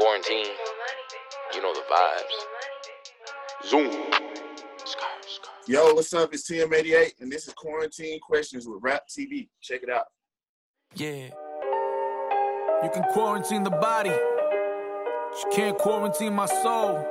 quarantine, you know the vibes. Zoom. Scar, scar. Yo, what's up? It's TM88, and this is Quarantine Questions with Rap TV. Check it out. Yeah. You can quarantine the body, but you can't quarantine my soul.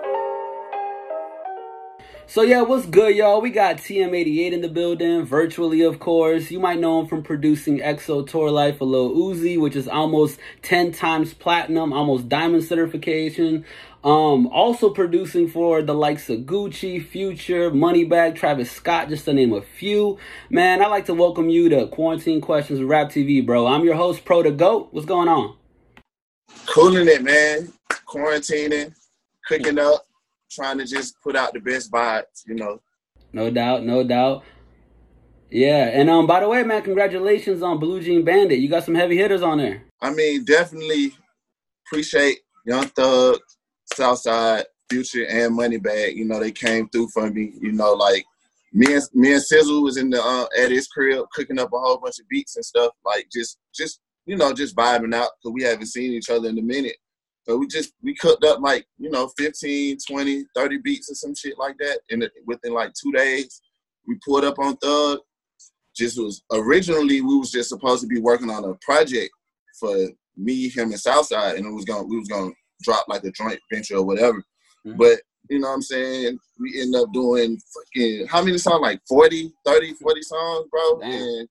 So yeah, what's good, y'all? We got TM88 in the building, virtually, of course. You might know him from producing XO Tour Life a Lil Uzi, which is almost 10 times platinum, almost diamond certification. Um, also producing for the likes of Gucci, Future, Moneybagg, Travis Scott, just to name a few. Man, I'd like to welcome you to Quarantine Questions with Rap TV, bro. I'm your host, Pro the Goat. What's going on? Cooling it, man. Quarantining, cooking up, trying to just put out the best vibes, you know. No doubt, no doubt. Yeah, and um, by the way, man, congratulations on Blue Jean Bandit. You got some heavy hitters on there. I mean, definitely appreciate Young Thug, Southside, Future, and Moneybagg. You know, they came through for me. You know, like me and me and Sizzle was in the uh, at his crib cooking up a whole bunch of beats and stuff. Like just just you know just vibing out because we haven't seen each other in a minute. So we just we cooked up like you know 15, 20, 30 beats or some shit like that And within like two days. We pulled up on Thug. Just was originally we was just supposed to be working on a project for me, him, and Southside, and it was gonna we was gonna drop like a joint venture or whatever. Mhm. But you know what I'm saying? We end up doing fucking how many songs? Like 40, 30, 40 songs, bro. Damn. And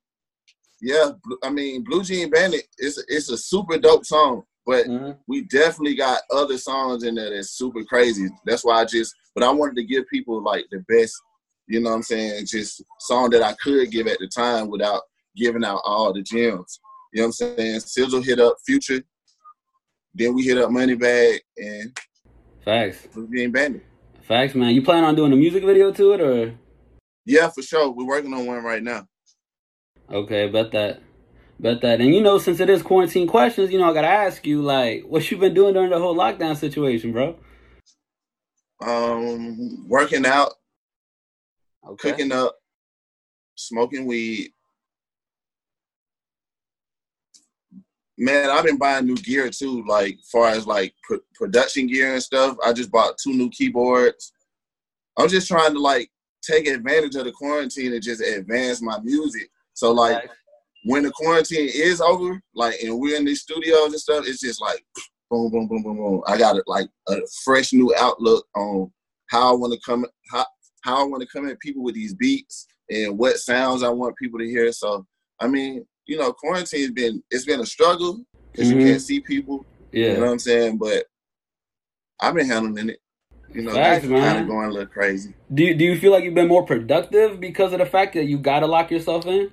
yeah, I mean Blue Jean Bandit is it's a super dope song, but Mhm. we definitely got other songs in there that's super crazy. That's why I just but I wanted to give people like the best, you know what I'm saying, just song that I could give at the time without giving out all the gems. You know what I'm saying? Sizzle hit up Future, then we hit up Moneybagg and Facts, Jean Bandit. facts, man. You plan on doing a music video to it, or Yeah, for sure. We're working on one right now. okay? about that, bet that. And you know, since it is quarantine questions, you know, I gotta ask you, like, what you been doing during the whole lockdown situation, bro? Um, working out, Okay. cooking up, smoking weed. Man, I've been buying new gear too, like far as like pr- production gear and stuff. I just bought two new keyboards. I'm just trying to like take advantage of the quarantine and just advance my music. So like. When the quarantine is over, like and we're in these studios and stuff, it's just like boom, boom, boom, boom, boom. I got it like a fresh new outlook on how I want to come how how I want to come at people with these beats and what sounds I want people to hear. So I mean, you know, quarantine's been it's been a struggle because Mhm. you can't see people. You know Yeah. what I'm saying? But I've been handling it. You know, Facts, kind of going a little crazy. Do you, do you feel like you've been more productive because of the fact that you gotta lock yourself in?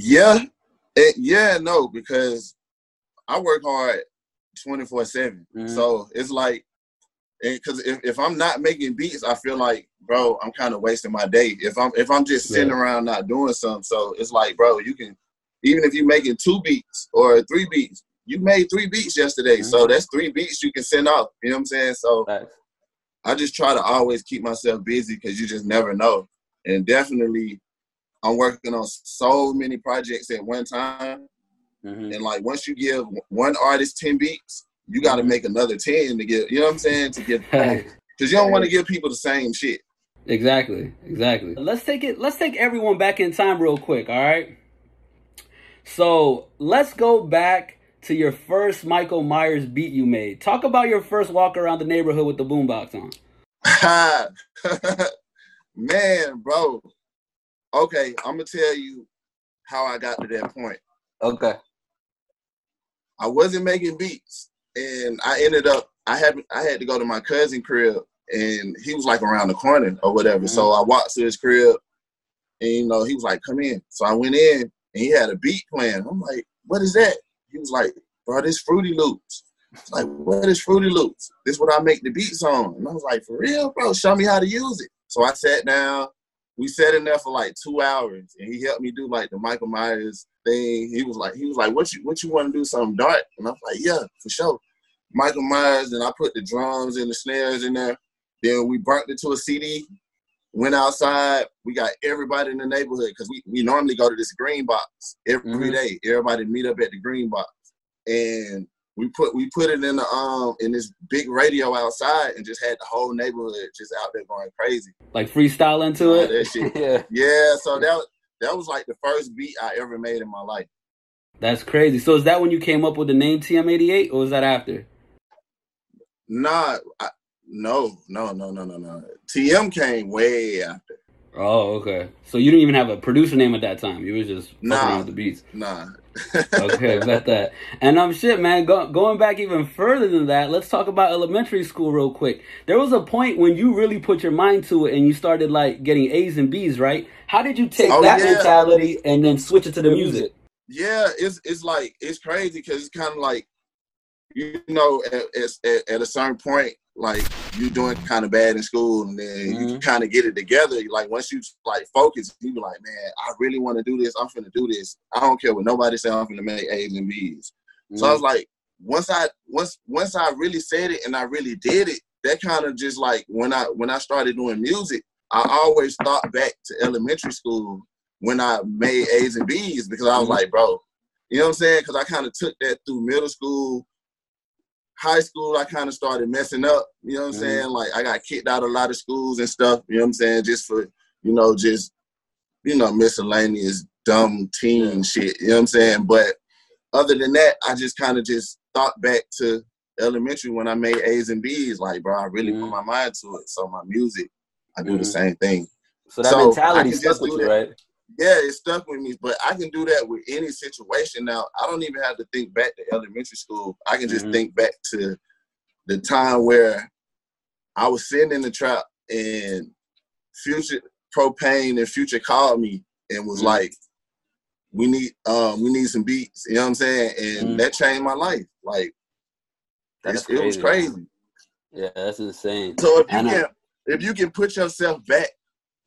Yeah, it, yeah, no, because I work hard twenty four seven. Mhm. So it's like, because if, if I'm not making beats, I feel like, bro, I'm kind of wasting my day. If I'm if I'm just sitting Yeah. around not doing something, so it's like, bro, you can, even if you're making two beats or three beats, you made three beats yesterday, so Mhm. that's three beats you can send off. You know what I'm saying? So. I just try to always keep myself busy because you just never know. And definitely, I'm working on so many projects at one time. Mhm. And like once you give one artist 10 beats, you got to make another 10 to get, you know what I'm saying? To get, because you don't want to give people the same shit. Exactly, exactly. Let's take it. Let's take everyone back in time real quick. All right. So let's go back to your first Michael Myers beat you made. Talk about your first walk around the neighborhood with the boombox on. Man, bro. Okay, I'm to tell you how I got to that point. Okay. I wasn't making beats, and I ended up I had I had to go to my cousin crib, and he was like around the corner or whatever. So mm-hmm. I walked to his crib, and you know he was like, "Come in." So I went in, and he had a beat playing. I'm like, "What is that?" He was like, "Bro, this Fruity Loops." It's like, "What is Fruity Loops?" This is what I make the beats on, and I was like, "For real, bro? Show me how to use it." So I sat down. We sat in there for like two hours, and he helped me do like the Michael Myers thing. He was like, he was like, "What you what you want to do? Something dark?" And I was like, "Yeah, for sure." Michael Myers, and I put the drums and the snares in there. Then we burnt it to a CD. Went outside. We got everybody in the neighborhood because we, we normally go to this green box every Mhm. day. Everybody meet up at the green box, and we put we put it in the um in this big radio outside and just had the whole neighborhood just out there going crazy. Like freestyle into All it. that shit. yeah, Yeah, so that that was like the first beat I ever made in my life. that's crazy. So is that when you came up with the name TM88, or was that after? Nah, I, no, no, no, no, no, no. TM came way after. Oh, okay. So you didn't even have a producer name at that time. You was just fucking Nah. with the beats. Nah. Okay, about that. And um, shit, man. Go, going back even further than that, let's talk about elementary school real quick. There was a point when you really put your mind to it and you started like getting A's and B's, right? How did you take Oh, that yeah. mentality and then switch it to the music? yeah, it's it's like it's crazy because it's kind of like you know at, at, at a certain point like you doing kind of bad in school and then you Mhm. kind of get it together. Like once you like focus you be like man i really want to do this. I'm finna do this. I don't care what nobody say i'm finna make a's and b's. So i was like once i once once i really said it and i really did it that kind of just like when i when i started doing music i always thought back to elementary school when i made a's and b's because i was Mhm. like bro you know what i'm saying? Because i kind of took that through middle school high school i kind of started messing up you know what i'm Mhm. saying like i got kicked out of a lot of schools and stuff you know what i'm saying just for you know just you know miscellaneous dumb teen shit you know what i'm saying but other than that i just kind of just thought back to elementary when i made a's and b's like bro i really Mhm. put my mind to it so my music i do Mhm. the same thing So that So, mentality stuck with you, right? Yeah, it stuck with me, but I can do that with any situation now. I don't even have to think back to elementary school. I can just Mhm. think back to the time where I was sitting in the trap and Future Propane and Future called me and was Mhm. like, "We need um we need some beats." You know what I'm saying? And Mhm. that changed my life. Like That's it was crazy. Yeah, that's insane. So if you And, can if you can put yourself back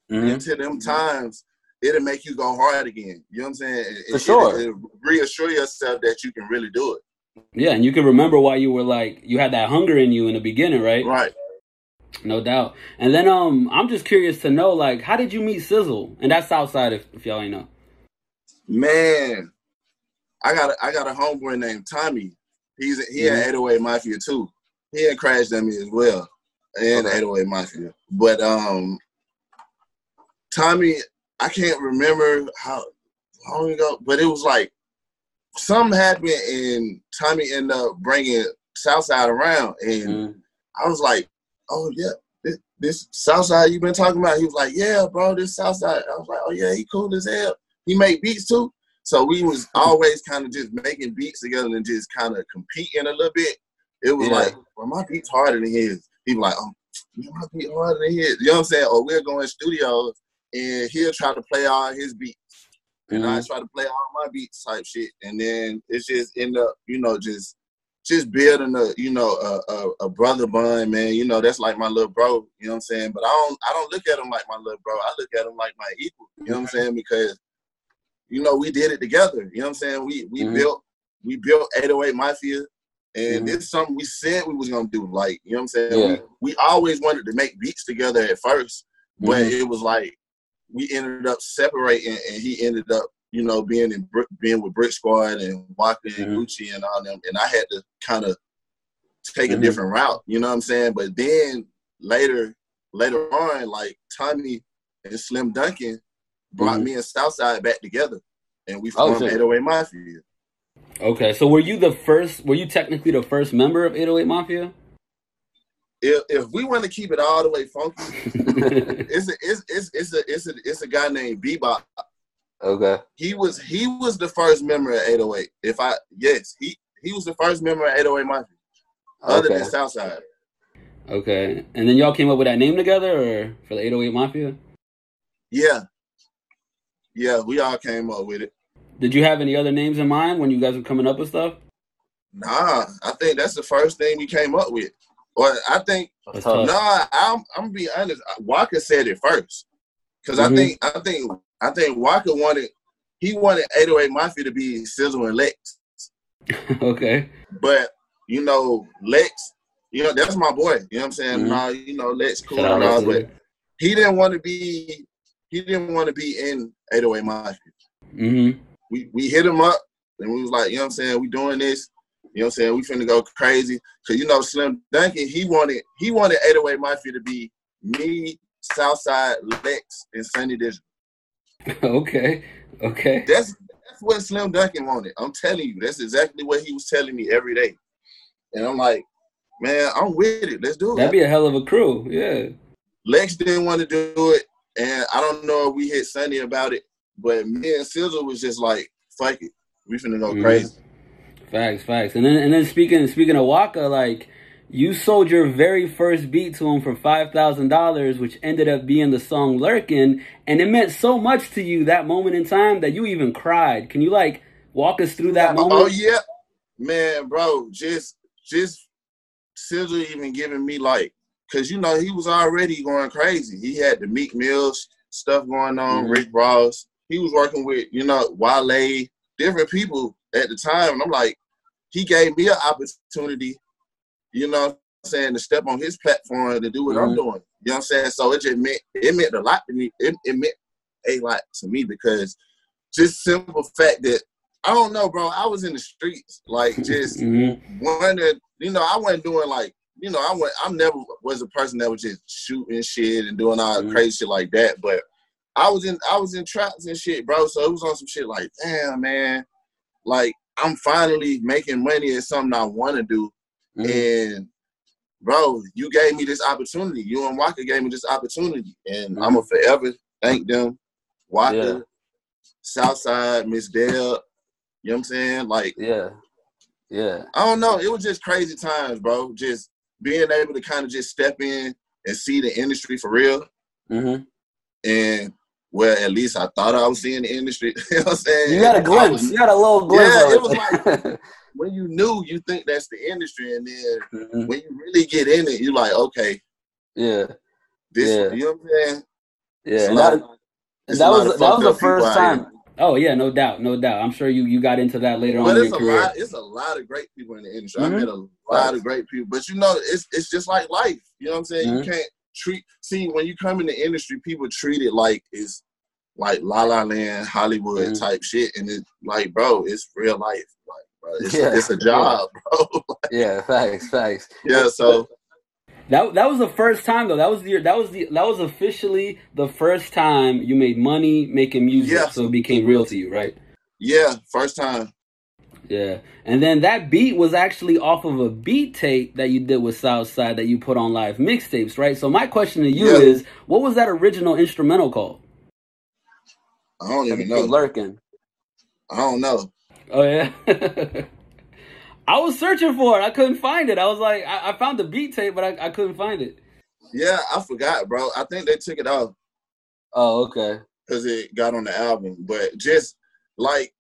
Mhm. into them times, it'll make you go hard again. You know what I'm saying? It, For it- sure. It'll, reassure yourself that you can really do it. Yeah, and you can remember why you were like you had that hunger in you in the beginning, right? Right. No doubt. And then um, I'm just curious to know like how did you meet Sizzle? And that's Southside, if, if y'all ain't know. Man, I got a, I got a homeboy named Tommy. He's a, he Mhm. in 808 Mafia too. He in Crash Dummy as well, and Okay. 808 Mafia. But um, Tommy, I can't remember how long ago, but it was like something happened, and Tommy ended up bringing Southside around, and Mhm. I was like, "Oh yeah, this, this Southside you've been talking about?" He was like, "Yeah, bro, this Southside." I was like, "Oh yeah, he cool as hell. He made beats too." So we was always kind of just making beats together and just kind of competing a little bit. It was Yeah. like, "Well, my beats harder than his." He was like, "Oh, man, my beat harder than his." You know what I'm saying? Or we'll go in studios and he'll try to play all his beats and I Mhm. try to play all my beats type shit, and then it's just end up, you know, just just building a, you know, a, a, a brother bond, man. You know, that's like my little bro. You know what I'm saying? But I don't, I don't look at him like my little bro. I look at him like my equal. You know what I'm saying? Because, you know, we did it together. You know what I'm saying? We we Mhm. built we built 808 Mafia, and Mhm. this is something we said we was gonna do. Like, you know what I'm saying? Yeah. We, we always wanted to make beats together at first, but Mhm. it was like we ended up separating, and he ended up, you know, being in being with Brick Squad and Waka and Mhm. Gucci and all them, and I had to kind of take a Mhm. different route. You know what I'm saying? But then later, later on, like Tommy and Slim Dunkin brought Mhm. me and Southside back together, and we Oh, formed shit. 808 Mafia. Okay, so were you the first? Were you technically the first member of 808 Mafia? If, if we want to keep it all the way funky, it's a, it's, it's, it's a it's a it's a guy named Bebop. okay. He was he was the first member of 808. If I yes, he he was the first member of 808 Mafia, other Okay. than Southside. Okay. And then y'all came up with that name together, or for the 808 Mafia? Yeah, yeah, we all came up with it. Did you have any other names in mind when you guys were coming up with stuff? Nah, I think that's the first thing we came up with. Or I think no, tough. I'm I'm gonna be honest. Waka said it first, because Mhm. I think I think I think Waka wanted he wanted 808 Mafia to be Sizzle and Lex, okay. but you know Lex, you know that's my boy. You know what I'm saying? Mhm. Nah, you know Lex cool and all, but he didn't want to be he didn't want to be in 808 Mafia. Mm-hmm. We we hit him up and we was like, you know what I'm saying? We doing this. You know what I'm saying? We finna go crazy. Cause you know Slim Dunkin, he wanted he wanted 808 Mafia to be me, Southside, Lex, and Sonny Digital. okay. Okay. That's that's what Slim Dunkin wanted. I'm telling you, that's exactly what he was telling me every day. And I'm like, man, I'm with it. Let's do it. That'd be a hell of a crew. Yeah. Lex didn't want to do it, and I don't know if we hit Sonny about it, but me and Sizzle was just like, fuck it. We finna go Mhm. crazy. Facts, facts. And then and then speaking speaking of Waka, like you sold your very first beat to him for five thousand dollars, which ended up being the song "Lurking," and it meant so much to you that moment in time that you even cried. Can you like walk us through that moment? Oh yeah, man, bro. Just just Sizzle even giving me like, cause you know he was already going crazy. He had the Meek Mills stuff going on, Mhm. Rick Ross. He was working with you know Wale, different people at the time, and I'm like, he gave me an opportunity. You know, what I'm saying to step on his platform to do what I'm Mhm. doing. You know what I'm saying? So it just meant it meant a lot to me. It, it meant a lot to me because just simple fact that I don't know, bro. I was in the streets, like just Mhm. wondering. You know, I wasn't doing like, you know, I went. I never was a person that was just shooting shit and doing all Mhm. crazy shit like that. But I was in, I was in traps and shit, bro. So it was on some shit like, damn, man, like I'm finally making money at something I want to do, Mhm. and bro, you gave me this opportunity. You and Waka gave me this opportunity, and Mhm. I'm gonna forever thank them. Waka, Yeah. Southside, Miss Dale. You know what I'm saying? Like, Yeah. Yeah. I don't know. It was just crazy times, bro. Just being able to kind of just step in and see the industry for real. hmm And well, at least I thought I was seeing the industry. you know what I'm saying? You got a I glimpse. was- You got a little glimpse. Yeah, it was when you knew, you think that's the industry, and then Mhm. when you really get in it, you're like, okay, Yeah. this. Yeah. You know what I'm saying? Yeah. And lot that, of- and that was that was the first time. Oh yeah, no doubt, no doubt. I'm sure you you got into that later on But it's your a career. lot. It's a lot of great people in the industry. Mhm. I met a lot of great people. But you know, it's it's just like life. You know what I'm saying? Mhm. You can't treat. See, when you come in the industry, people treat it like it's like La La Land, Hollywood Mhm. type shit, and it's like, bro, it's real life. Like, bro, it's, Yeah. it's a job, bro. Yeah, thanks, thanks. yeah. So That that was the first time though. That was the that was the that was officially the first time you made money making music. Yeah. So it became real to you, right? yeah, first time. Yeah. And then that beat was actually off of a beat tape that you did with Southside that you put on live mixtapes, right? So my question to you Yeah. is, what was that original instrumental called? I don't even know. Lurking. I don't know. Oh yeah. I was searching for it. I couldn't find it. I was like, I, I found the beat tape, but I, I couldn't find it. Yeah, I forgot, bro. I think they took it off. Oh, okay. because it got on the album. But just like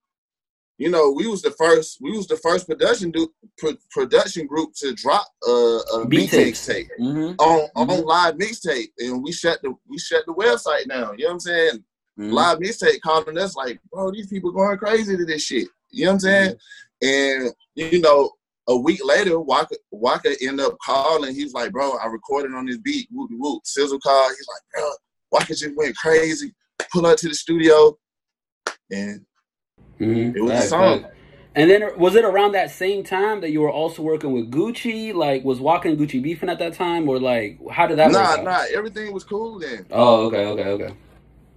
you know, we was the first we was the first production do, pro, production group to drop a, a Beat beat mixtape Mm-hmm. on Mhm. on live mixtape, and we shut the we shut the website down. You know what I'm saying? Mm-hmm. Live mixtape calling us like, bro, these people going crazy to this shit. You know what I'm saying? And you know. A week later, Waka Waka ended up calling. He's like, "Bro, I recorded on this beat." Whoop whoop. Sizzle called. He's like, "Bro, Waka just went crazy. Pull up to the studio, and Mm-hmm. It was a song. And then was it around that same time that you were also working with Gucci? Like, was Walking Gucci beefing at that time, or like, how did that? nah, nah, everything was cool then. Oh, okay, okay, okay.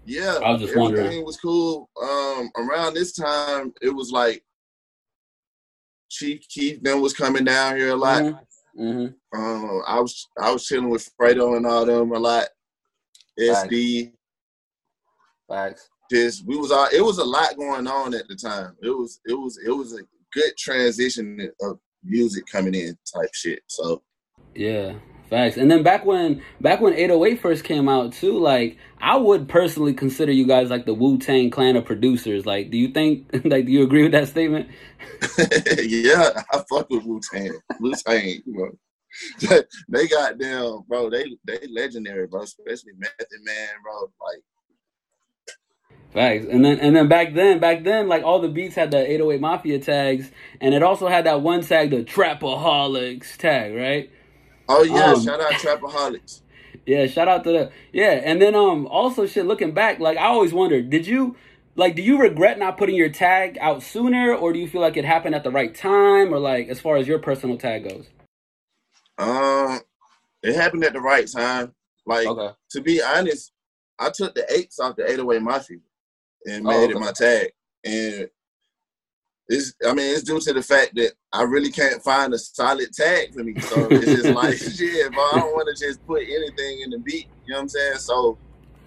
Yeah, I was just everything wondering. was cool. Um, around this time, it was like Chief Keef then was coming down here a lot. Mm-hmm. Um, I was I was chilling with Fredo and all them a lot. Facts. SD, Facts. We was all. It was a lot going on at the time. It was it was it was a good transition of music coming in type shit. So Yeah, facts. And then back when back when 808 first came out too, like I would personally consider you guys like the Wu Tang clan of producers. Like, do you think like do you agree with that statement? yeah, I fuck with Wu Tang. Wu Tang, bro. they got them, bro. They they legendary, bro. Especially Method Man, bro. Like Facts. And then and then back then, back then, like all the beats had the 808 Mafia tags, and it also had that one tag, the Trapaholics tag, right? Oh yeah, Um, shout out Trapaholics. Yeah, shout out to the yeah, and then um also shit looking back, like I always wondered, did you like, do you regret not putting your tag out sooner, or do you feel like it happened at the right time, or like as far as your personal tag goes? Um, it happened at the right time. Like Okay. to be honest, I took the eights off the 808 Mafia and Oh, made okay. it my tag. And it's I mean, it's due to the fact that I really can't find a solid tag for me. So it's just like shit, but I don't want to just put anything in the beat. You know what I'm saying? So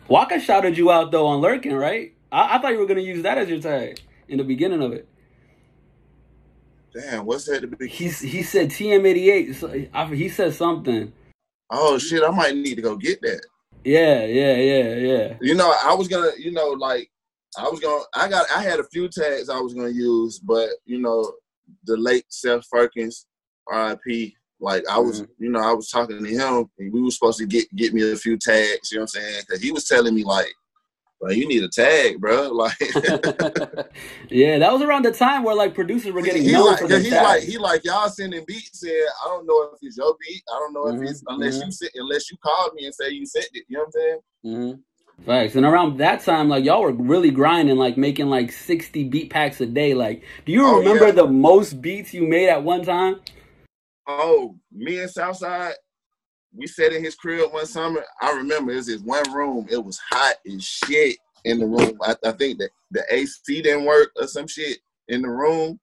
Waka shouted you out though on Lurking, right? I, I thought you were gonna use that as your tag in the beginning of it. damn, what's that? He's he said TM88. So, I, he said something. Oh shit, I might need to go get that. Yeah, yeah, yeah, yeah. You know, I was gonna, you know, like I was gonna I got I had a few tags I was gonna use, but you know, the late Seth Firkins, RIP, like I was, mm-hmm. you know, I was talking to him and we were supposed to get get me a few tags, you know what I'm saying? Cause he was telling me like, bro, you need a tag, bro. Like yeah, that was around the time where like producers were getting he's known like, for 'cause their he's tags. like, he like, y'all sending beats. Said, I don't know if it's your beat. I don't know if it's mm-hmm, unless mhm. you sent, unless you called me and say you sent it. You know what I'm saying? Mm-hmm. Facts. And around that time, like y'all were really grinding, like making like sixty beat packs a day. Like, do you Oh, remember yeah. the most beats you made at one time? Oh, me and Southside, we sat in his crib one summer. I remember it was this one room. It was hot as shit in the room. I, I think that the AC didn't work or some shit in the room.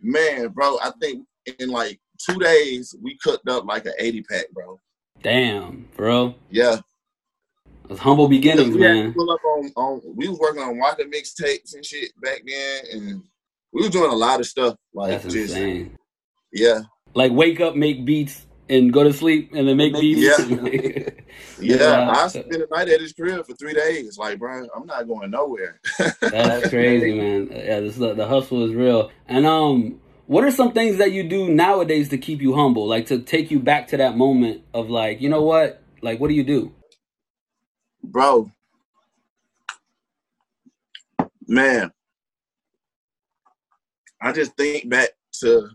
Man, bro, I think in like two days we cooked up like an 80 pack, bro. Damn, bro. Yeah. Those humble beginnings, we man. pull up on, on we was working on Waka mixtapes and shit back then and we was doing a lot of stuff. Like That's just insane. yeah. Like wake up, make beats, and go to sleep, and then make Make- beats. Yeah, Yeah. I spent the night at his crib for three days. Like, bro, I'm not going nowhere. That's crazy, man. Yeah, this, the, the hustle is real. And um, what are some things that you do nowadays to keep you humble, like to take you back to that moment of like, you know what, like, what do you do? Bro. Man, I just think back to,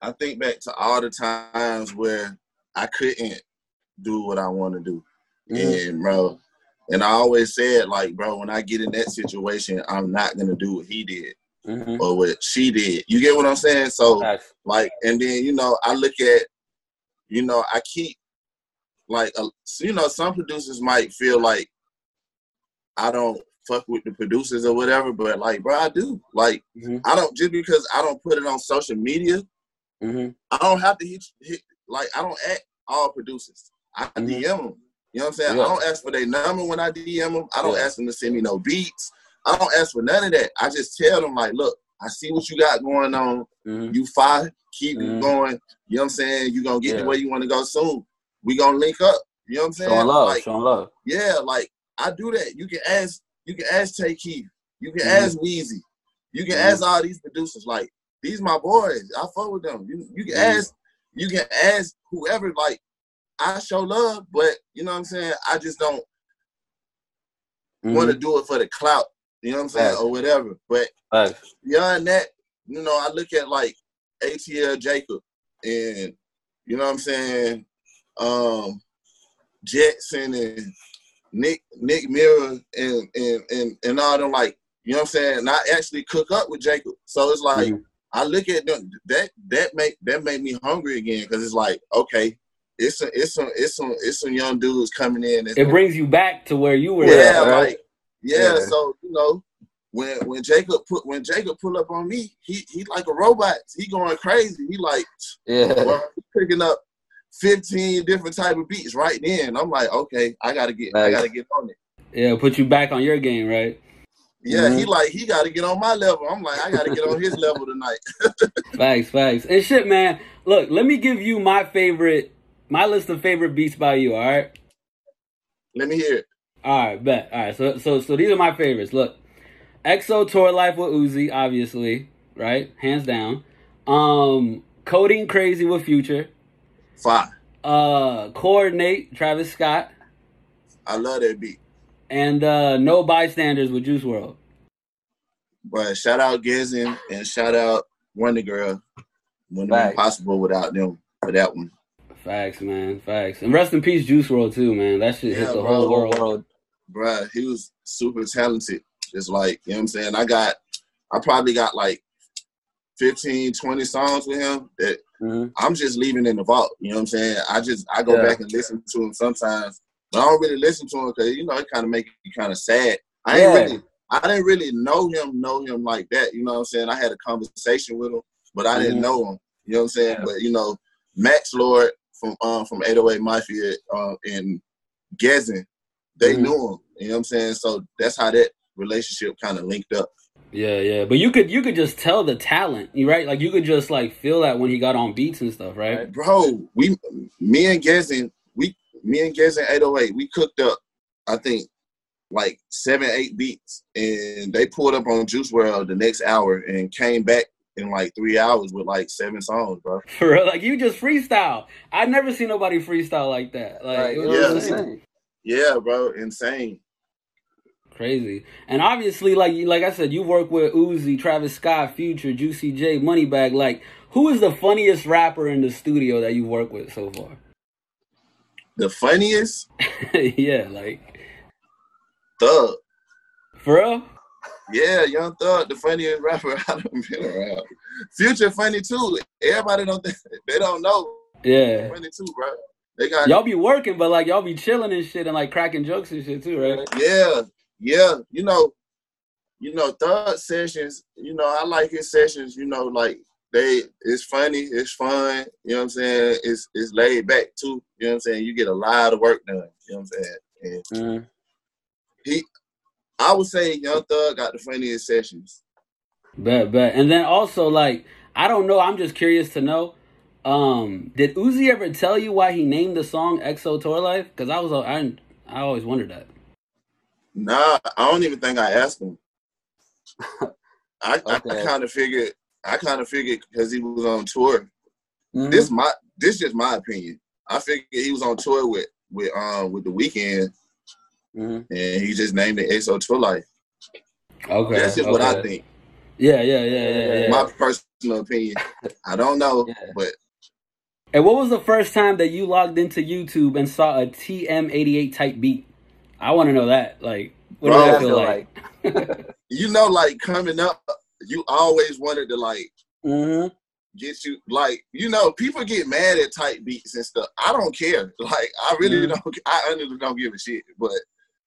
I think back to all the times where I couldn't do what I want to do, and bro, and I always said like, bro, when I get in that situation, I'm not gonna do what he did Mm-hmm. or what she did. You get what I'm saying? So. Facts. like and then you know i look at you know i keep like uh, you know some producers might feel like i don't fuck with the producers or whatever but like bro i do like Mhm. i don't just because i don't put it on social media Mm-hmm. i don't have to hit, hit like i don't act all producers i Mhm. dm them you know what i'm saying Yeah. i don't ask for their number when i dm them i don't Yeah. ask them to send me no beats i don't ask for none of that i just tell them like look i see what you got going on Mm-hmm. you fire, keep Mhm. going. You know what I'm saying? You're gonna get Yeah. to where you wanna go soon. We gonna link up. You know what I'm saying? Showing love, Like, showing love. yeah, like I do that. You can ask, you can ask Tay Keith, you can Mhm. ask Wheezy, you can Mhm. ask all these producers. Like, these my boys. I fuck with them. You you can Mhm. ask, you can ask whoever, like, I show love, but you know what I'm saying? I just don't want to do it for the clout, you know what I'm saying? Or whatever. But Facts. beyond that, you know, I look at like ATL Jacob and you know what I'm saying, um, Jetson and Nick Nick Mira and and and and all them like, you know what I'm saying? And I actually cook up with Jacob. So it's like Mhm. I look at them that that make that made me hungry again because it's like, okay, it's a, it's some it's some it's some young dudes coming in and It brings you back to where you were. yeah, at, right? like yeah, Yeah. So you know, when when Jacob put when Jacob pull up on me, he he like a robot. He going crazy. He like yeah. well, picking up fifteen different type of beats right then. I'm like, okay, I gotta get I gotta get on it. Yeah, put you back on your game, right? Yeah, he Mhm. like he gotta get on my level. I'm like, I gotta get on his level tonight. Facts, facts. And shit, man. Look, let me give you my favorite, my list of favorite beats by you. All right. Let me hear it. All right, bet. All right, so so so these are my favorites. Look, XO Tour Life with Uzi, obviously, right, hands down. Um, Codeine Crazy with Future. Fine. Uh, coordinate Travis Scott I love that beat. and uh, no bystanders with Juice WRLD. But shout out Gezin and shout out WondaGurl. Wouldn't have been possible without them for that one. Facts, man. Facts. And rest in peace, Juice WRLD too, man. That shit hit Yeah, the bro. whole world. Bruh, he was super talented. It's like, you know what I'm saying? I got, I probably got like 15, 20 songs with him that hmm I'm just leaving in the vault. You know what I'm saying? I just, I go Yeah. back and listen to him sometimes, but I don't really listen to him because, you know, it kind of make you kind of sad. I Yeah. ain't really, I didn't really know him, know him like that. You know what I'm saying? I had a conversation with him, but I didn't Mhm. know him. You know what I'm saying? Yeah. But, you know, Max Lord from, um, from 808 Mafia uh, and Gezin, they Mhm. knew him. You know what I'm saying? So that's how that relationship kind of linked up. Yeah, yeah. But you could you could just tell the talent, right? Like you could just like feel that when he got on beats and stuff, right? Right. bro, we, me and Gezin, we, me and Gezin 808, we cooked up, I think, like seven, eight beats, and they pulled up on Juice WRLD the next hour and came back in like three hours with like seven songs, bro. For real, like you just freestyle. I've never seen nobody freestyle like that. Like Right. it was Yeah. insane. Yeah, bro, insane. Crazy. And obviously, like you like I said, you work with Uzi, Travis Scott, Future, Juicy J, Moneybagg. Like, who is the funniest rapper in the studio that you work with so far? The funniest yeah, like Thug. for real? Yeah, Young Thug, the funniest rapper I've been around. Future funny too. Everybody don't think, they don't know Yeah. funny too, bro. They got Y'all be working, but like y'all be chilling and shit and like cracking jokes and shit too, right? Yeah, yeah. You know, you know, third sessions, you know, I like his sessions, you know, like they it's funny, it's fun, you know what I'm saying? It's it's laid back too. You know what I'm saying? You get a lot of work done. You know what I'm saying? And Mhm. I would say Young Thug got the funniest sessions. Bet, bet. And then also, like, I don't know. I'm just curious to know. Um, did Uzi ever tell you why he named the song "XO Tour Life"? Because I was, I, I always wondered that. Nah, I don't even think I asked him. I, I, Okay. kind of figured I kind of figured because he was on tour. Mhm. This my this just my opinion. I figured he was on tour with with um with the Weeknd Mhm. and he just named it XO Tour Life. Okay, That's just what I think. Yeah, yeah, yeah, yeah, yeah. My personal opinion. I don't know, Yeah. but And what was the first time that you logged into YouTube and saw a TM88 type beat? I want to know that. Like, what Bro, that feel like? you know, like coming up, you always wanted to like hmm get you like you know people get mad at tight beats and stuff. I don't care. Like I really Mhm. don't. I honestly don't give a shit. But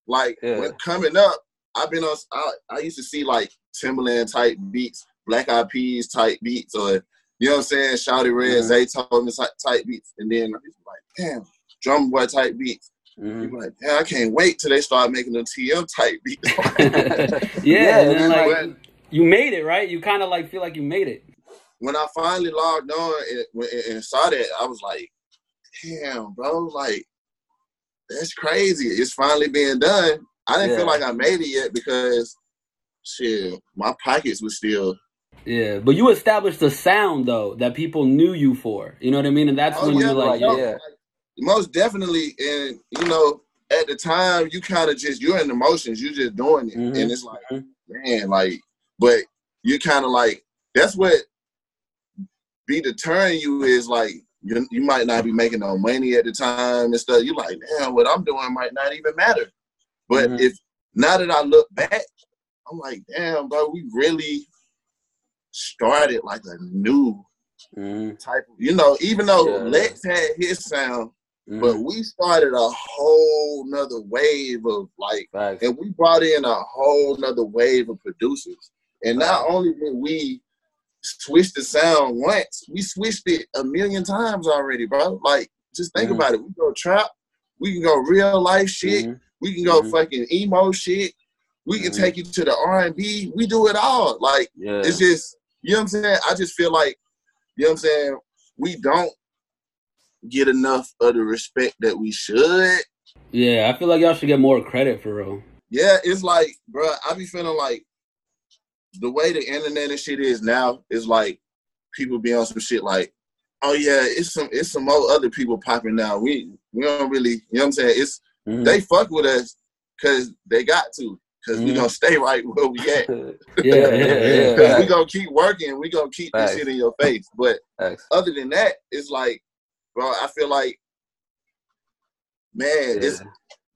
like Yeah. when coming up, I've been on. I, I used to see like Timbaland type beats, Black Eyed Peas type beats, or you know what I'm saying, Shawty Redd, Mhm. Zaytoven type, type beats, and then like, damn, drum boy type beats. Hmm People like, damn, I can't wait till they start making the TM type beats. yeah, Yeah, and then like when- you made it, right? You kind of like feel like you made it. when I finally logged on and, and- and saw that, I was like, damn, bro, like that's crazy. It's finally being done. I didn't feel like I made it yet because shit, my pockets was still Yeah, but you established a sound though that people knew you for. You know what I mean? And that's Oh, when yeah, you like, like, yo, yeah. Most definitely and you know, at the time you kind of just you're in the motions, you're just doing it. Mhm. And it's like, Mhm. man, like, but you kind of like that's what be deterring you is like you, you might not be making no money at the time and stuff. You're like, damn, what I'm doing might not even matter. But Mhm. if now that I look back, I'm like, damn, bro, we really started like a new Mhm, type of, you know, even though Yeah. Lex had his sound, mhm. but we started a whole nother wave of like Facts. and we brought in a whole nother wave of producers. And not only did we switch the sound once, we switched it a million times already, bro. Like, just think Mhm. about it. We go trap, we can go real life shit, Mhm. we can go fucking emo shit, we can take you to the R and B. We do it all. Like, Yeah. it's just, you know what I'm saying? I just feel like, you know what I'm saying? We don't get enough of the respect that we should. Yeah, I feel like y'all should get more credit for real. Yeah, it's like, bro, I be feeling like the way the internet and shit is now is like people be on some shit like, oh yeah, it's some it's some more other people popping now. We we don't really, you know what I'm saying? It's Mhm. they fuck with us because they got to, because we Mhm. gonna stay right where we at. yeah, yeah, yeah. Because we gonna keep working, we gonna keep this shit in your face. But Facts. other than that, it's like, bro, I feel like, man, it's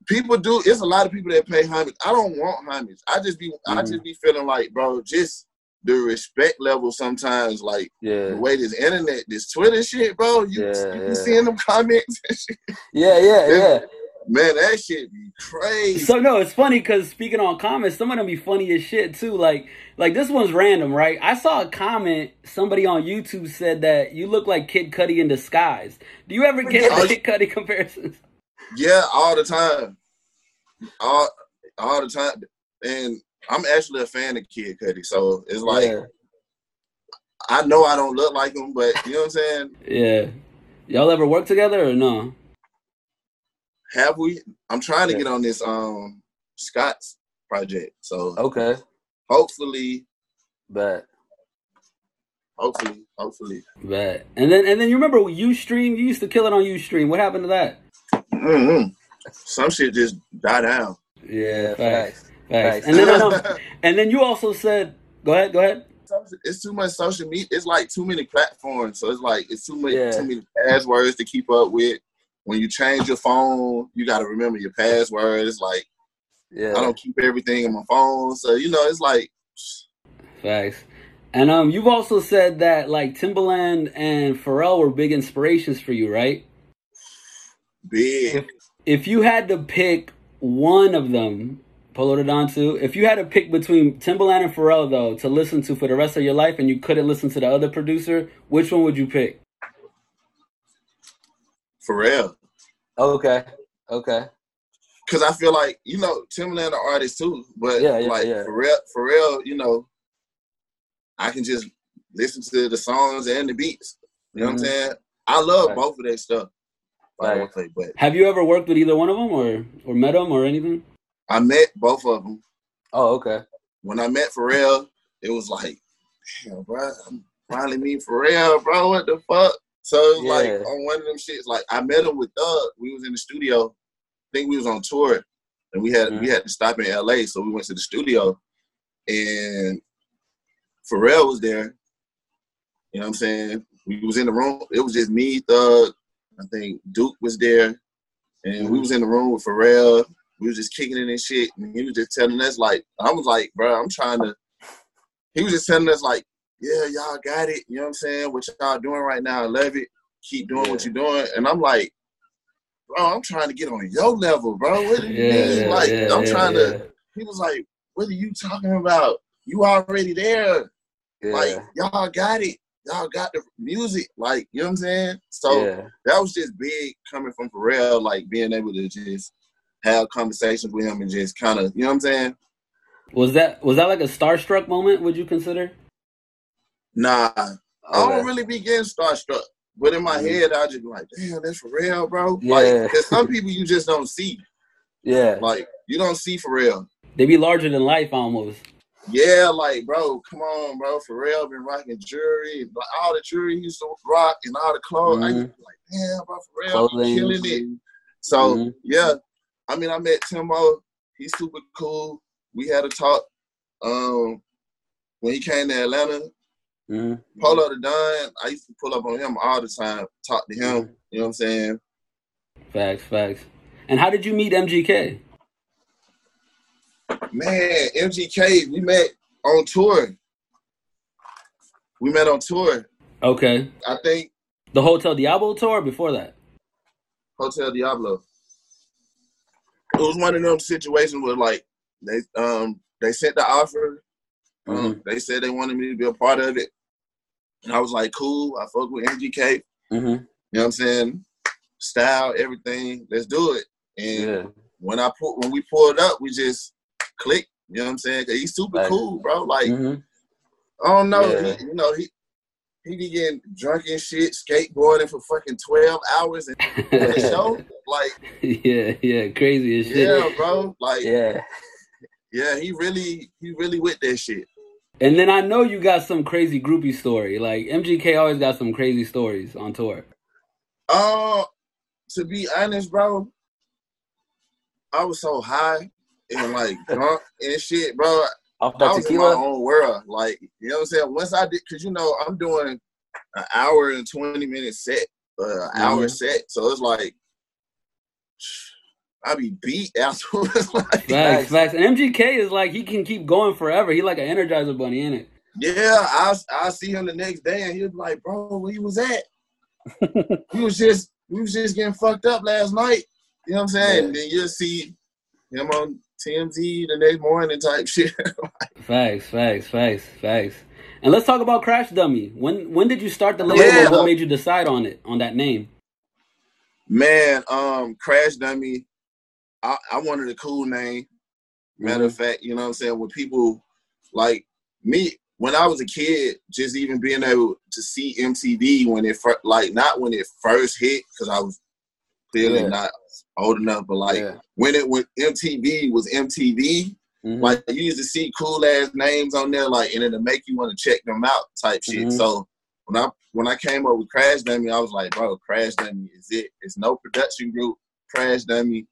people do. It's a lot of people that pay homage. I don't want homage. I just be, I Mhm. just be feeling like, bro, just the respect level. Sometimes, like Yeah. the way this internet, this Twitter shit, bro. You, Yeah, you yeah. seeing them comments. and shit. Yeah, yeah, yeah. Man, that shit be crazy. So no, it's funny because speaking on comments, some of them be funny as shit too. Like, like this one's random, right? I saw a comment. Somebody on YouTube said that you look like Kid Cudi in disguise. Do you ever get the Kid Cudi comparisons? Yeah, all the time. All all the time. And I'm actually a fan of Kid Cudi, so it's like yeah. I know I don't look like him, but you know what I'm saying? Yeah. Y'all ever work together or no? Have we? I'm trying to Yeah. get on this um Scott's project. So Okay. hopefully, But. hopefully, hopefully. Bet. And then and then you remember UStream? You used to kill it on UStream. What happened to that? mm Some shit just die down. Yeah, Facts. facts. Facts. And then um, and then you also said, go ahead, go ahead. it's too much social media. It's like too many platforms. So it's like it's too many Yeah. too many passwords to keep up with. When you change your phone, you got to remember your passwords. Like Yeah. I don't keep everything in my phone, so you know it's like Facts. And um, you've also said that like Timbaland and Pharrell were big inspirations for you, right? big. If you had to pick one of them, Polow da Don if you had to pick between Timbaland and Pharrell though to listen to for the rest of your life, and you couldn't listen to the other producer, which one would you pick? For real. Okay. Okay. Cause I feel like, you know, Timbaland an artist too. But Yeah, yeah, like yeah. for real for real, you know, I can just listen to the songs and the beats. You know what I'm Mhm. saying? I love Right. both of their stuff. By the Right. way, But Have you ever worked with either one of them, or or met them, or anything? I met both of them. Oh, okay. When I met Pharrell, it was like, damn, bro, I'm finally meeting Pharrell, bro. What the fuck? So it was like on one of them shits. Like I met him with Thug. We was in the studio. I think we was on tour, and we had we Mhm. had to stop in L.A. So we went to the studio, and Pharrell was there. You know what I'm saying? We was in the room. It was just me, Thug. I think Duke was there, and we Mhm. was in the room with Pharrell. We was just kicking it and shit, and he was just telling us like, I was like, bro, I'm trying to. He was just telling us like, yeah, y'all got it. You know what I'm saying? What y'all doing right now? I love it. Keep doing what you're doing. And I'm like, bro, I'm trying to get on your level, bro. What do you Yeah, mean? yeah, like, yeah, I'm yeah, trying yeah. to. He was like, what are you talking about? You already there. Yeah. Like, y'all got it. Y'all got the music. Like, you know what I'm saying? So yeah. that was just big coming from Pharrell, like being able to just have conversations with him and just kind of, you know what I'm saying? Was that was that like a starstruck moment? Would you consider? Nah, I don't really be getting starstruck. But in my Mhm. head, I just be like, damn, that's real, bro. Yeah. Like, there's some people you just don't see. Yeah. Like, you don't see for real. They be larger than life almost. Yeah, like, bro, come on, bro. Pharrell been rocking jewelry, like all the jewelry he used to rock and all the clothes. I used to be like, damn, bro, Pharrell Clothing. killing it. So Mhm. yeah, I mean, I met Timbo. He's super cool. We had a talk um, when he came to Atlanta. Mhm. Polow da Don, I used to pull up on him all the time, talk to him. You know what I'm saying? Facts, facts. And how did you meet MGK? Man, MGK, we met on tour. We met on tour. Okay. I think The Hotel Diablo tour or before that? Hotel Diablo. It was one of them situations where like they um they sent the offer. Um, They said they wanted me to be a part of it. And I was like, cool, I fuck with MGK. Mhm. You know what I'm saying? Style, everything. Let's do it. And Yeah. when I put when we pulled up, we just clicked. You know what I'm saying? 'Cause he's super Right. cool, bro. Like Mhm. I don't know, Yeah. he, you know he he be getting drunk and shit, skateboarding for fucking twelve hours and the show. Like yeah, yeah, crazy as shit. yeah, bro. Like yeah. Yeah. he really he really with that shit. And then I know you got some crazy groupie story. Like MGK always got some crazy stories on tour. Uh, to be honest, bro, I was so high and like drunk and shit, bro. Off I was in my own world. Like, you know what I'm saying? Once I did, cause you know, I'm doing an hour and 20 minute set, uh, hour Mhm. set. So it's like, I be beat afterwards. like, Facts, facts. And MGK is like he can keep going forever. He like an Energizer bunny, ain't it? yeah, I I see him the next day and he was like, bro, where you was at? he was just we was just getting fucked up last night. You know what I'm saying? Yeah. Then you'll see him on TMZ the next morning type shit. Facts, facts, facts, facts. And let's talk about Crash Dummy. When when did you start the label? Yeah. What made you decide on it, on that name? Man, um, Crash Dummy, I, I wanted a cool name. Matter of fact, you know what I'm saying? When people like me, when I was a kid, just even being able to see MTV when it first, like not when it first hit, because I was clearly Yeah. not old enough, but like Yeah. when it when MTV was MTV, Mhm. like you used to see cool ass names on there, like and it'll make you want to check them out type shit. Mhm. So when I when I came up with Crash Dummy, I was like, bro, Crash Dummy is it. It's no production group, Crash Dummy.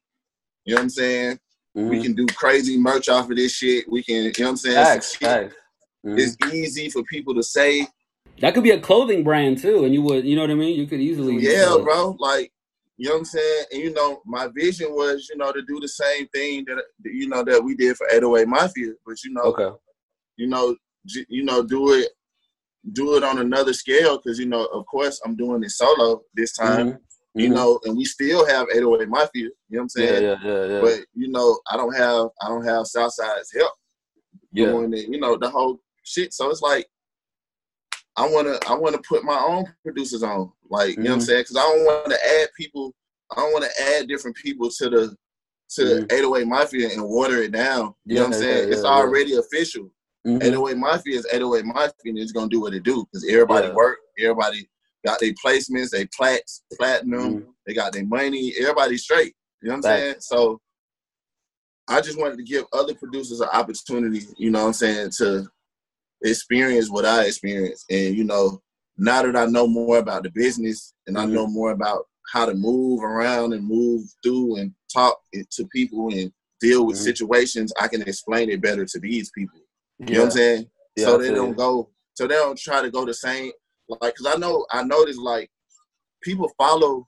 You know what I'm saying? We Mhm. can do crazy merch off of this shit. We can, you know what I'm saying? Facts, facts. Mhm. It's easy for people to say, That could be a clothing brand too, and you would, you know what I mean? You could easily, yeah, uh, bro. Like, you know what I'm saying? And you know, my vision was, you know, to do the same thing that you know that we did for 808 Mafia, but you know, Okay. you know, j- you know, do it, do it on another scale because you know, of course, I'm doing it solo this time. Mhm. You Mhm. know, and we still have 808 Mafia. You know what I'm saying? yeah, yeah, yeah. But you know, I don't have I don't have Southside's help yeah. doing it. You know, the whole shit. So it's like I wanna I wanna put my own producers on. Like, you know what I'm Mhm. saying? Because I don't want to add people. I don't want to add different people to the to Mhm. 808 Mafia and water it down. You know what I'm saying? yeah, it's yeah, already official. Mhm. 808 Mafia is 808 Mafia and it's gonna do what it do because everybody Yeah. work, everybody got their placements, they plats, platinum, Mhm. they got their money, everybody straight. You know what I'm saying? So I just wanted to give other producers an opportunity, you know what I'm saying, to experience what I experienced. And, you know, now that I know more about the business and I Mhm. know more about how to move around and move through and talk to people and deal with Mhm. situations, I can explain it better to these people. You know what I'm saying? Yeah, so they don't go, so they don't try to go the same, like, cause I know, I noticed like people follow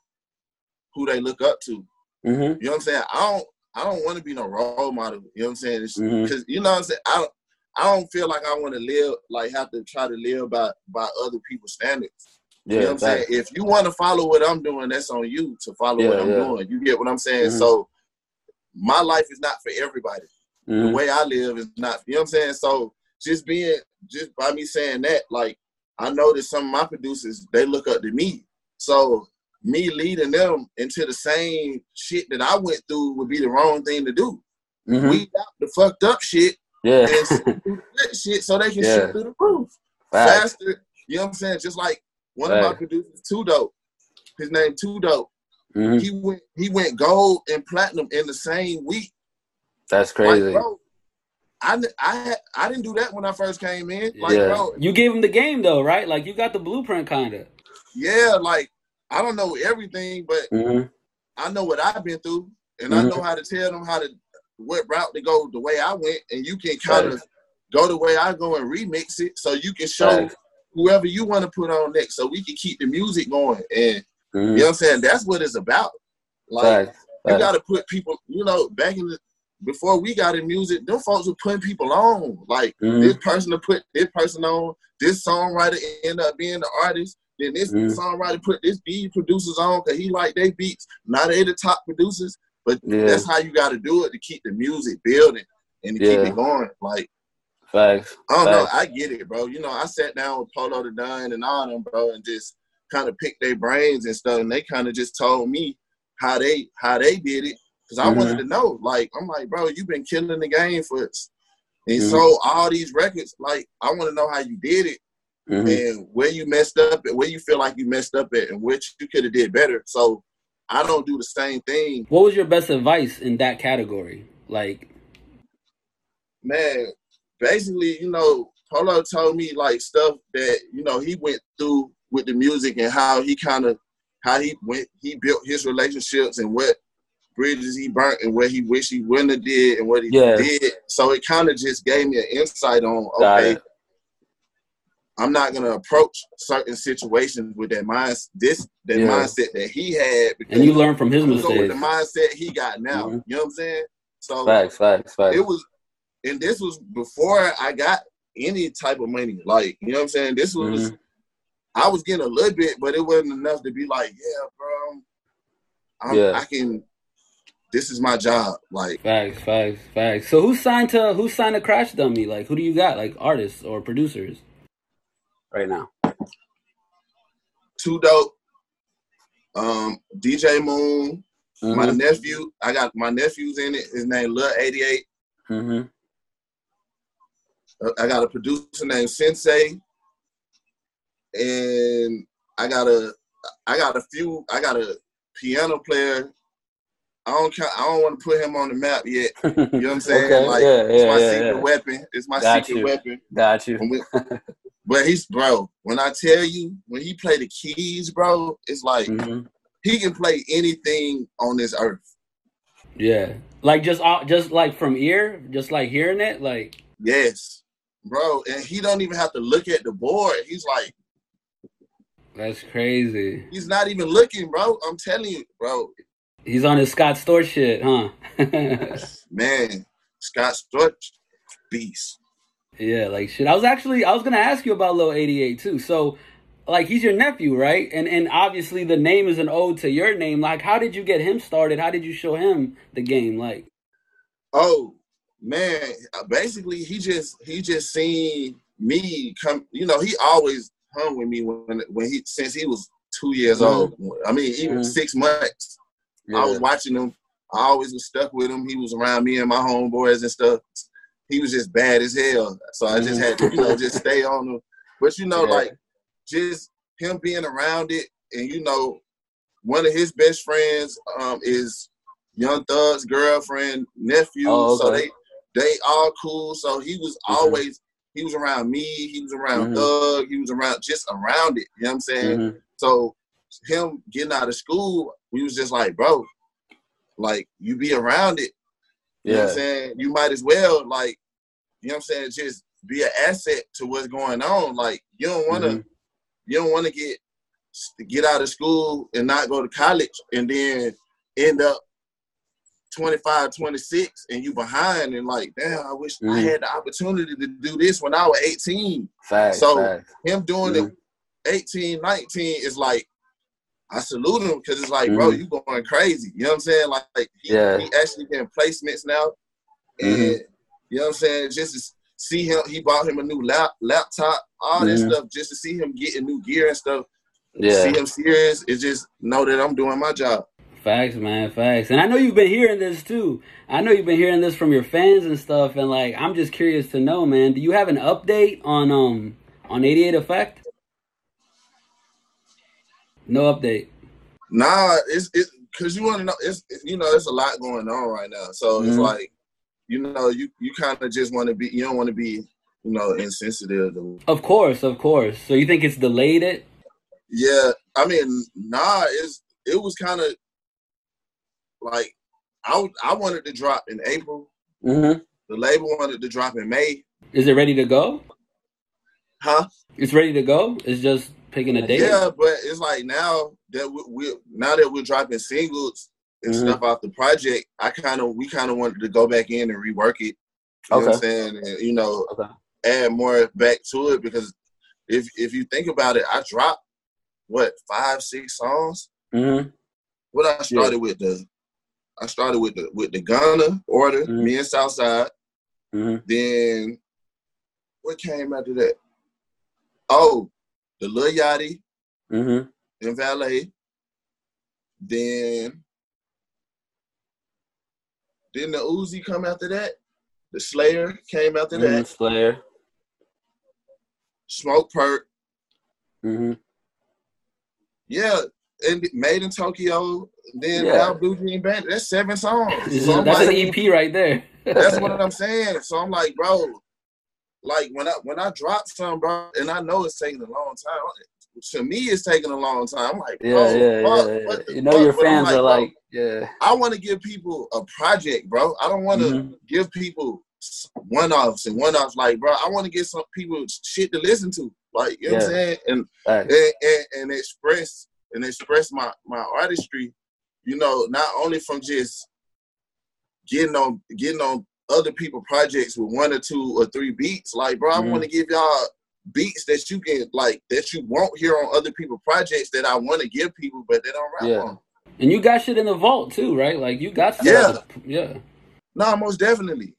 who they look up to. Mhm. You know what I'm saying? I don't I don't want to be no role model. You know what I'm saying? Because you know what I'm saying? I don't I don't feel like I want to live like have to try to live by by other people's standards. Yeah, you know what I'm saying? If you want to follow what I'm doing, that's on you to follow what I'm yeah. doing. You get what I'm saying? Mhm. So my life is not for everybody. The Mhm. way I live is not, you know what I'm saying? So just being just by me saying that, like I noticed some of my producers, they look up to me. So me leading them into the same shit that I went through would be the wrong thing to do. Mhm. Weed out the fucked up shit Yeah. and shoot through the good shit so they can Yeah. shoot through the roof Facts. faster. You know what I'm saying? Just like one of my producers, Too Dope. His name Too Dope. Mhm. He went he went gold and platinum in the same week. That's Like, crazy. bro, I, I, I didn't do that when I first came in. Like, Yeah. bro, You gave him the game though, right? Like you got the blueprint, kind of. yeah, like, I don't know everything, but Mhm. I know what I've been through, and I Mhm. know how to tell them how to, what route to go the way I went, and you can kind of Facts. go the way I go and remix it so you can show Facts. whoever you want to put on next so we can keep the music going. And you Mhm. know what I'm saying? That's what it's about. Like, Facts. you got to put people, you know, back in the, before we got in music, them folks were putting people on. Like, Mhm. this person to put this person on, this songwriter end up being the artist. Then this Mhm. songwriter put this beat producers on because he like they beats. Now they the top producers, but Yeah. that's how you got to do it to keep the music building and to keep it going. Like Facts. I don't know, I get it, bro. You know, I sat down with Polow da Don and all them, bro, and just kind of picked their brains and stuff, and they kind of just told me how they how they did it because I Mhm. wanted to know. Like I'm like, bro, you've been killing the game for us. And Mhm. sold all these records. Like, I want to know how you did it Mhm. and where you messed up and where you feel like you messed up at and which you could have did better. So I don't do the same thing. What was your best advice in that category? Like, Man, basically, you know, Polow told me like stuff that, you know, he went through with the music and how he kind of how he went he built his relationships and what bridges he burnt and what he wish he wouldn't have did and what he Yeah. did. So it kind of just gave me an insight on okay. I'm not gonna approach certain situations with that mind this that Yeah. mindset that he had because And you learn from his I'm with the mindset he got now. Mhm. You know what I'm saying? So Facts, facts, facts. it was and this was before I got any type of money. Like, you know what I'm saying? This was Mhm. I was getting a little bit, but it wasn't enough to be like, yeah, bro, I'm, Yeah. I can. This is my job. Like, Facts, facts, facts. So who signed to who signed to Crash Dummy? Like who do you got? Like artists or producers? right now. too dope. Um, DJ Moon, my Mhm. nephew. I got my nephew's in it. His name Lil 88. Mhm. Uh, I got a producer named Sensei, and I got a I got a few. I got a piano player. I don't count, I don't want to put him on the map yet. You know what I'm saying? Okay, Like yeah, it's yeah, my yeah, secret weapon. It's my Got secret you. weapon. Got you. We- but he's bro. When I tell you, when he play the keys, bro, it's like Mhm. he can play anything on this earth. Yeah. Like just uh, just like from ear, just like hearing it, like Yes, bro. And he don't even have to look at the board. He's like, that's crazy. he's not even looking, bro. I'm telling you, bro. He's on his Scott Storch shit, huh? Man, Scott Storch, beast. yeah, like shit. I was actually I was gonna ask you about Lil 88 too. So like he's your nephew, right? And and obviously the name is an ode to your name. Like how did you get him started? How did you show him the game? Like Oh man, basically he just he just seen me come. You know, he always hung with me when when he since he was two years Mhm. old. I mean, even Mhm. six months. I was watching him. I always was stuck with him. He was around me and my homeboys and stuff. He was just bad as hell. So I just had to, you know, just stay on him. But you know, Yeah. like just him being around it, and you know, one of his best friends um, is Young Thug's girlfriend, nephew. Oh, So they they all cool. So he was always he was around me. He was around Mhm. Thug. He was around just around it. You know what I'm saying? Mhm. So him getting out of school, we was just like, bro, like you be around it. You know what I'm Yeah. saying? You might as well like, you know what I'm saying, just be an asset to what's going on. Like you don't wanna Mhm. you don't wanna get get out of school and not go to college and then end up 25, 26 and you behind and like, damn, I wish I Mhm. had the opportunity to do this when I was 18 Facts. So- facts. him doing Mhm. it 18, 19 is like I salute him because it's like, bro, Mhm. you going crazy. You know what I'm saying? Like, like, he, Yeah. he actually getting placements now. And Mhm. you know what I'm saying? Just to see him, he bought him a new lap, laptop, all that Mhm. stuff, just to see him getting new gear and stuff. Yeah. See him serious. It's just know that I'm doing my job. Facts, man, facts. And I know you've been hearing this too. I know you've been hearing this from your fans and stuff. And like, I'm just curious to know, man. Do you have an update on um on 88 Effect? No update. Nah, it's it because you want to know. It's it's, you know, there's a lot going on right now. So it's Mhm. like, you know, you you kind of just want to be. You don't want to be, you know, insensitive. To, Of course, of course. So you think it's delayed it? yeah, I mean, nah, it's it was kind of like I I wanted to drop in April. Mhm. The label wanted to drop in May. Is it ready to go? Huh? It's ready to go. It's just picking a date. Yeah, but it's like now that we, we now that we're dropping singles and Mhm. stuff off the project, I kind of we kind of wanted to go back in and rework it. You know what I'm Okay. saying? And, you know, Okay. add more back to it because if if you think about it, I dropped what five six songs. Mhm. What I started with the I started with the with the Ghana order, Mhm. me and Southside. Mhm. Then what came after that? Oh, the Lil Yachty Mhm. and Valee. Then then the Uzi come after that. The Slayer came after Mhm. that. Slayer. Smoke Perk. Mhm. Yeah, and Made in Tokyo. Then Yeah. now Blue Jean Band. That's seven songs. So That's like, an EP right there. that's what I'm saying. So I'm like, bro, like when I when I drop some, bro, and I know it's taking a long time. To me, it's taking a long time. I'm like, Yeah, bro, yeah, fuck, yeah, yeah. You know fuck? your But fans like, are like, yeah. I want to give people a project, bro. I don't want to Mhm. give people one offs and one offs. Like, bro, I want to get some people shit to listen to. like you know what I'm saying, and Facts. and, and, and express and express my my artistry, you know, not only from just getting on getting on other people projects with one or two or three beats. Like, bro, I Mhm. want to give y'all beats that you can like that you won't hear on other people projects that I want to give people, but they don't rap Yeah. on. And you got shit in the vault too, right? Like you got stuff. Yeah. Yeah. No, most definitely.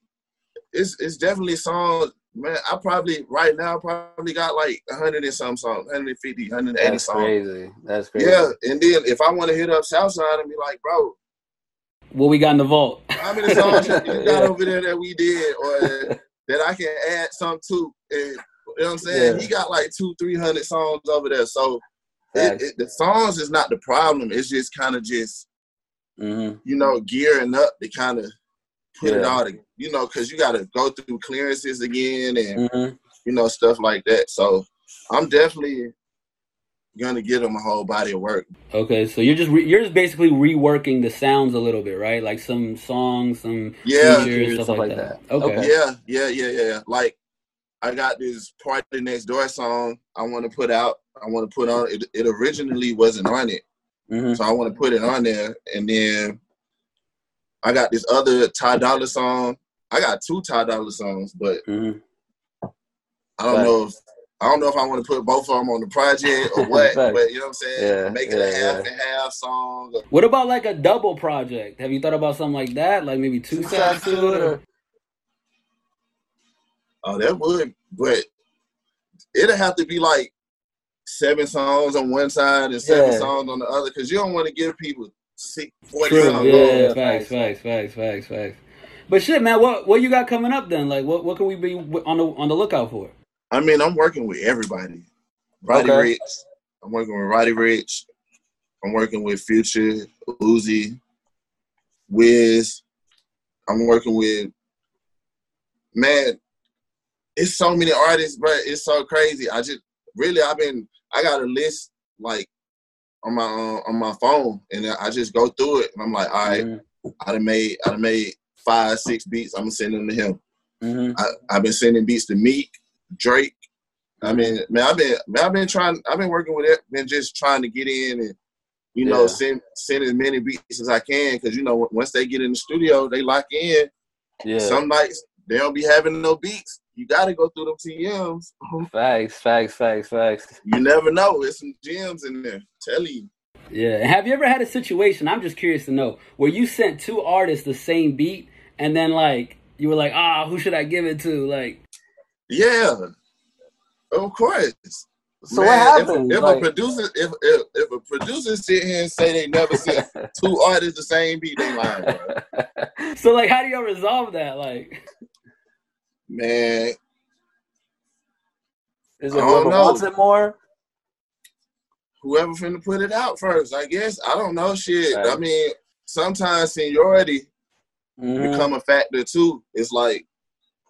It's it's definitely songs. Man, I probably right now probably got like 100 and some songs, 150, 180 That's songs. crazy. That's crazy. Yeah, and then if I want to hit up Southside and be like, bro, What we got in the vault? how many songs you got over there that we did or that I can add some to? And, you know what I'm saying? Yeah. He got like two, three hundred songs over there. So it, it, the songs is not the problem. It's just kind of just Mm-hmm. you know gearing up to kind of put it all, together. you know, because you got to go through clearances again and Mm-hmm. you know stuff like that. So I'm definitely gonna give them a whole body of work. Okay, so you're just re- you're just basically reworking the sounds a little bit, right? Like some songs, some Yeah. features, stuff, like, that. Okay. Okay. Yeah, yeah, yeah, yeah. Like I got this party next door song I want to put out. I want to put on it. It originally wasn't on it, Mm-hmm. so I want to put it on there. And then I got this other Ty Dolla song. I got two Ty Dolla songs, but Mm-hmm. I don't Right. know if I don't know if I want to put both of them on the project or what. Right. but you know what I'm saying? Yeah, Make it yeah, a half yeah. and half song. or- What about like a double project? Have you thought about something like that? Like maybe two sides to it? Or? Oh, that would, but it'll have to be like seven songs on one side and seven Yeah. songs on the other, because you don't want to give people six, 40 True. songs. Yeah, Yeah, facts, facts, facts, facts, facts, facts. But shit, man, what what you got coming up then? Like, what what can we be on the on the lookout for? I mean, I'm working with everybody. Roddy Okay. Rich. I'm working with Roddy Ricch. I'm working with Future, Uzi, Wiz. I'm working with man. It's so many artists, but it's so crazy. I just really, I've been. I got a list like on my uh, on my phone, and I just go through it, and I'm like, all right, Mm-hmm. I done made I done made five, six beats. I'm gonna send them to him. Mm-hmm. I, I've been sending beats to Meek, Drake. I mean, man, I've been, man, I've been trying, I've been working with it, been just trying to get in and, you know, Yeah. send send as many beats as I can, because you know, once they get in the studio, they lock in. Yeah. Some nights they don't be having no beats. You got to go through them TMs. Facts, facts, facts, facts. You never know. There's some gems in there. Tell you. Yeah. Have you ever had a situation? I'm just curious to know where you sent two artists the same beat, and then like you were like, ah, who should I give it to? Like, Yeah, of course. So Man, what if- If, Like- a producer, if, if if a producer sit here and say they never sent two artists the same beat, they lying, bro. so like, how do y'all resolve that? Like, Man, Is it whoever wants it more? whoever finna put it out first, I guess. I don't know shit. Right. I mean, sometimes seniority Mhm. become a factor too. It's like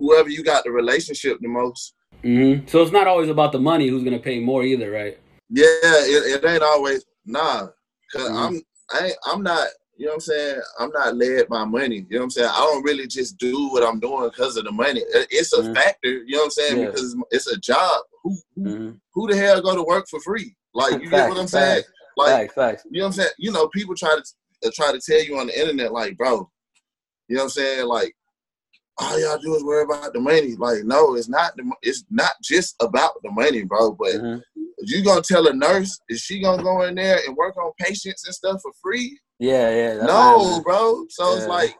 whoever you got the relationship the most. hmm so it's not always about the money who's gonna pay more either, right? Yeah, it, it ain't always nah. because Mhm. I'm I ain't, I'm not. You know what I'm saying? I'm not led by money. You know what I'm saying? I don't really just do what I'm doing because of the money. It's a Mhm. factor. You know what I'm saying? Yeah. Because it's a job. Who who, Mhm. who the hell go to work for free? Like you get what I'm Facts, saying? Like Facts, facts. you know what I'm saying? You know, people try to uh, try to tell you on the internet, like, bro, you know what I'm saying? Like, all y'all do is worry about the money. Like, no, it's not. The, it's not just about the money, bro. But Mhm. if you gonna tell a nurse, is she gonna go in there and work on patients and stuff for free? Yeah, yeah. no, bro. So it's like,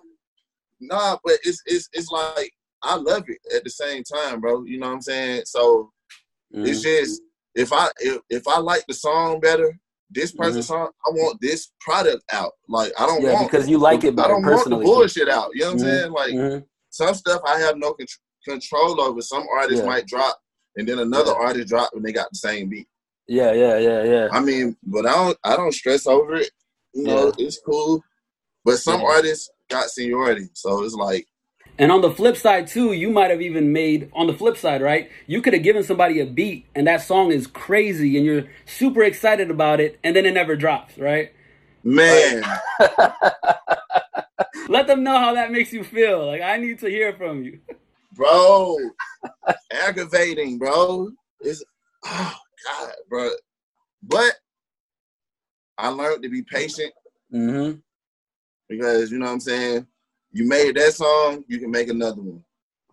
nah. But it's it's it's like I love it at the same time, bro. You know what I'm saying? So mean. it's just if I if, if I like the song better, this person's song, I want this product out. Like I don't Mm-hmm. Yeah, want because you like it but I don't want the bullshit out. You know what I'm Mhm. saying? Like Mhm. Some stuff I have no con- control over. Some artists Yeah. might drop, and then another Yeah. artist drop, and they got the same beat. Yeah, yeah, yeah, yeah. I mean, but I don't I don't stress over it. You know, it's cool. But some Yeah. artists got seniority, so it's like And on the flip side too, you might have even made on the flip side, right? You could have given somebody a beat and that song is crazy and you're super excited about it and then it never drops, right? man. Let them know how that makes you feel. Like I need to hear from you. bro, aggravating, bro. It's oh God, bro. But I learned to be patient Mm-hmm. because you know what I'm saying. You made that song, you can make another one.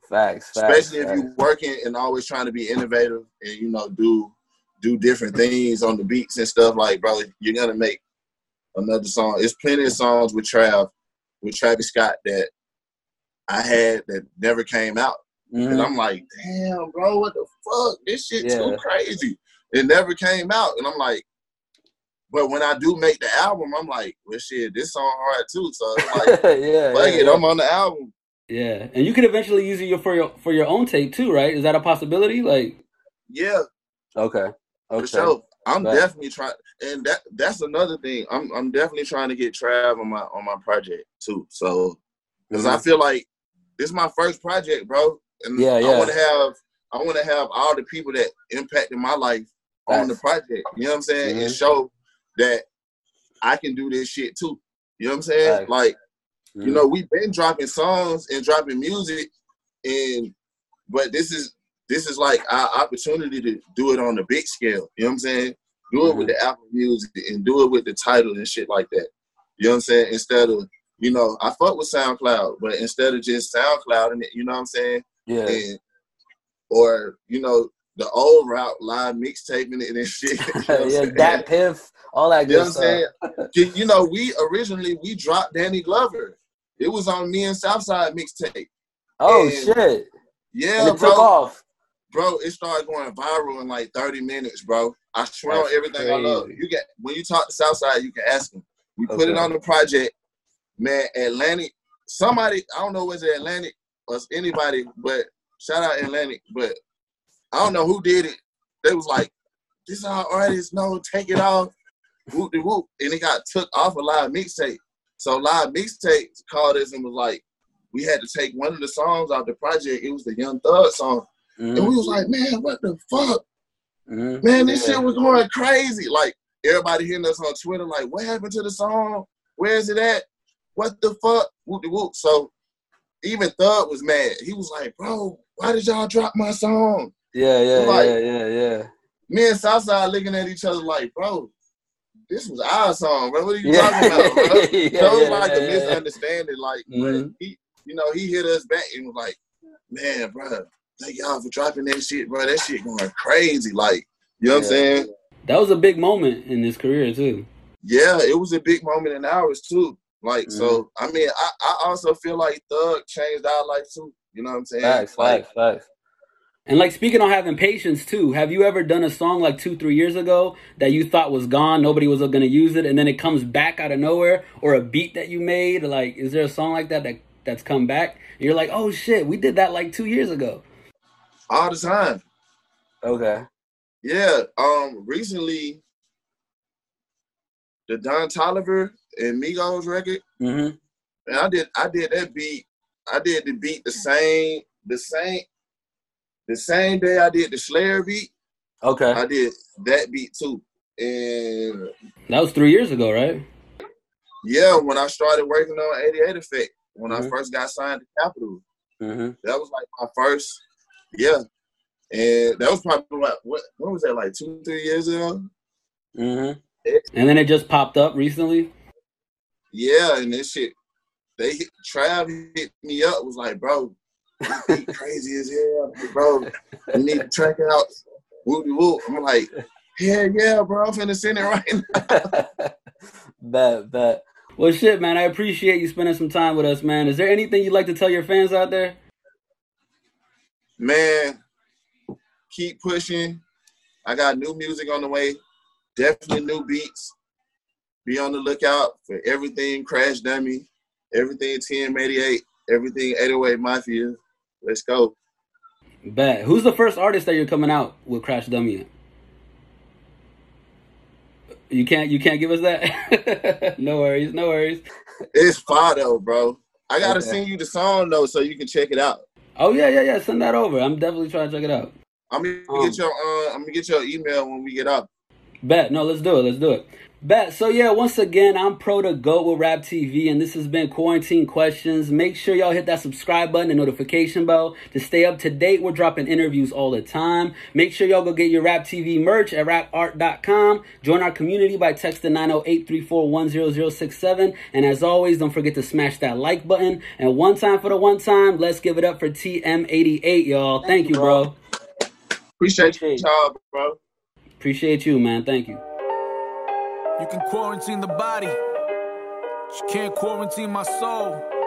Facts. Facts. Especially if facts. you're working and always trying to be innovative and you know do do different things on the beats and stuff. Like, bro, you're gonna make another song. It's plenty of songs with Trav, with Travis Scott that I had that never came out. Mhm. And I'm like, damn, bro, what the fuck? This shit Yeah. too crazy. It never came out. And I'm like, but when I do make the album, I'm like, well, shit, this song hard too. So like, yeah. fuck yeah, it, yeah. I'm on the album. Yeah, and you could eventually use it for your for your own tape too, right? Is that a possibility? Like, Yeah, Okay. Okay. for sure. I'm Right. definitely trying, and that that's another thing. I'm I'm definitely trying to get Trav on my on my project too. So because I Mhm. feel like this is my first project, bro, and Yeah, I yeah. want to have I want to have all the people that impacted my life on the project. You know what I'm saying? And Mhm. show that I can do this shit too. You know what I'm saying? Facts. Like Mhm. you know, we've been dropping songs and dropping music, and but this is this is like our opportunity to do it on a big scale. You know what I'm saying? Do it with Mm-hmm. the Apple Music and do it with the Tidal and shit like that. You know what I'm saying? Instead of you know, I fuck with SoundCloud, but instead of just SoundCloud and it, you know what I'm saying? Yeah. And or you know the old route, live mixtaping it and shit. You know yeah. saying? DatPiff. All that You know good what I'm stuff. saying? You- you know, we originally we dropped Danny Glover. It was on me and Southside mixtape. Oh And- shit. Yeah, And it bro. took off. Bro, it started going viral in like 30 minutes, bro. I swear on everything I love. You get when you talk to Southside, you can ask him. We put it on the project, man. Atlantic, somebody I don't know was it Atlantic or anybody, but shout out Atlantic. But I don't know who did it. They was like, "This our artist, no, take it off." Whoop de whoop, and it got took off a live mixtape. So live mixtape called us and was like, we had to take one of the songs off the project. It was the Young Thug song. And we was like, man, what the fuck? Mhm. Man, this Yeah. shit was going crazy. Like, everybody hitting us on Twitter, like, what happened to the song? Where is it at? What the fuck? Whoop de whoop. So even Thug was mad. He was like, bro, why did y'all drop my song? Yeah, yeah, Like- yeah, yeah, yeah. Me and Southside looking at each other like, bro, this was our song, bro. What are you Yeah. talking about, bro? Yeah, so it was like a misunderstanding. Like, but Mhm. he, you know, he hit us back and was like, man, bro, thank y'all for dropping that shit, bro. That shit going crazy. Like, you know what I'm saying? that was a big moment in his career too. Yeah, it was a big moment in ours too. Like, Mm-hmm. so I mean, I, I also feel like Thug changed our life too. You know what I'm saying? Facts, like, facts, facts. And like speaking on having patience too, have you ever done a song like two, three years ago that you thought was gone, nobody was gonna use it, and then it comes back out of nowhere, or a beat that you made? Like, is there a song like that that that's come back? And you're like, oh shit, we did that like two years ago. All the time. Okay. Yeah. Um, recently, the Don Toliver and Migos record. Mm-hmm. And I did I did that beat. I did the beat the same the same the same day I did the Slayer beat. Okay. I did that beat too. And That was three years ago, right? yeah, when I started working on 88 Effect, when I Mhm. first got signed to Capitol, Mm-hmm. that was like my first, yeah. And that was probably like what when was that, like two, three years ago? Mm-hmm. And then it just popped up recently. Yeah, and this shit, they hit, Trav hit me up, was like, bro, crazy as hell, bro. You need to track out. Whoop de whoop. I'm like, yeah, yeah, bro. I'm finna send it right now. bet, bet. Well, shit, man, I appreciate you spending some time with us, man. Is there anything you'd like to tell your fans out there? Man, keep pushing. I got new music on the way. Definitely new beats. Be on the lookout for everything Crash Dummy, everything TM88, everything 808 Mafia. Let's go. Bet. Who's the first artist that you're coming out with Crash Dummy? You can't. You can't give us that. no worries. No worries. It's Fado, bro. I gotta Okay. send you the song though, so you can check it out. Oh yeah, yeah, yeah. Send that over. I'm definitely trying to check it out. I'm gonna Um, get your uh, I'm gonna get your email when we get up. Bet. No, let's do it. Let's do it. Bet. So yeah, once again, I'm Pro to Goat with Rap TV, and this has been Quarantine Questions. Make sure y'all hit that subscribe button and notification bell to stay up to date. We're dropping interviews all the time. Make sure y'all go get your Rap TV merch at rapart.com. Join our community by texting 908-341-0067. And as always, don't forget to smash that like button. And one time for the one time, let's give it up for TM88, y'all. Thank, Thank you, you, bro. bro. Appreciate Appreciate y'all, bro. Appreciate you, man. Thank you. You can quarantine the body, but you can't quarantine my soul.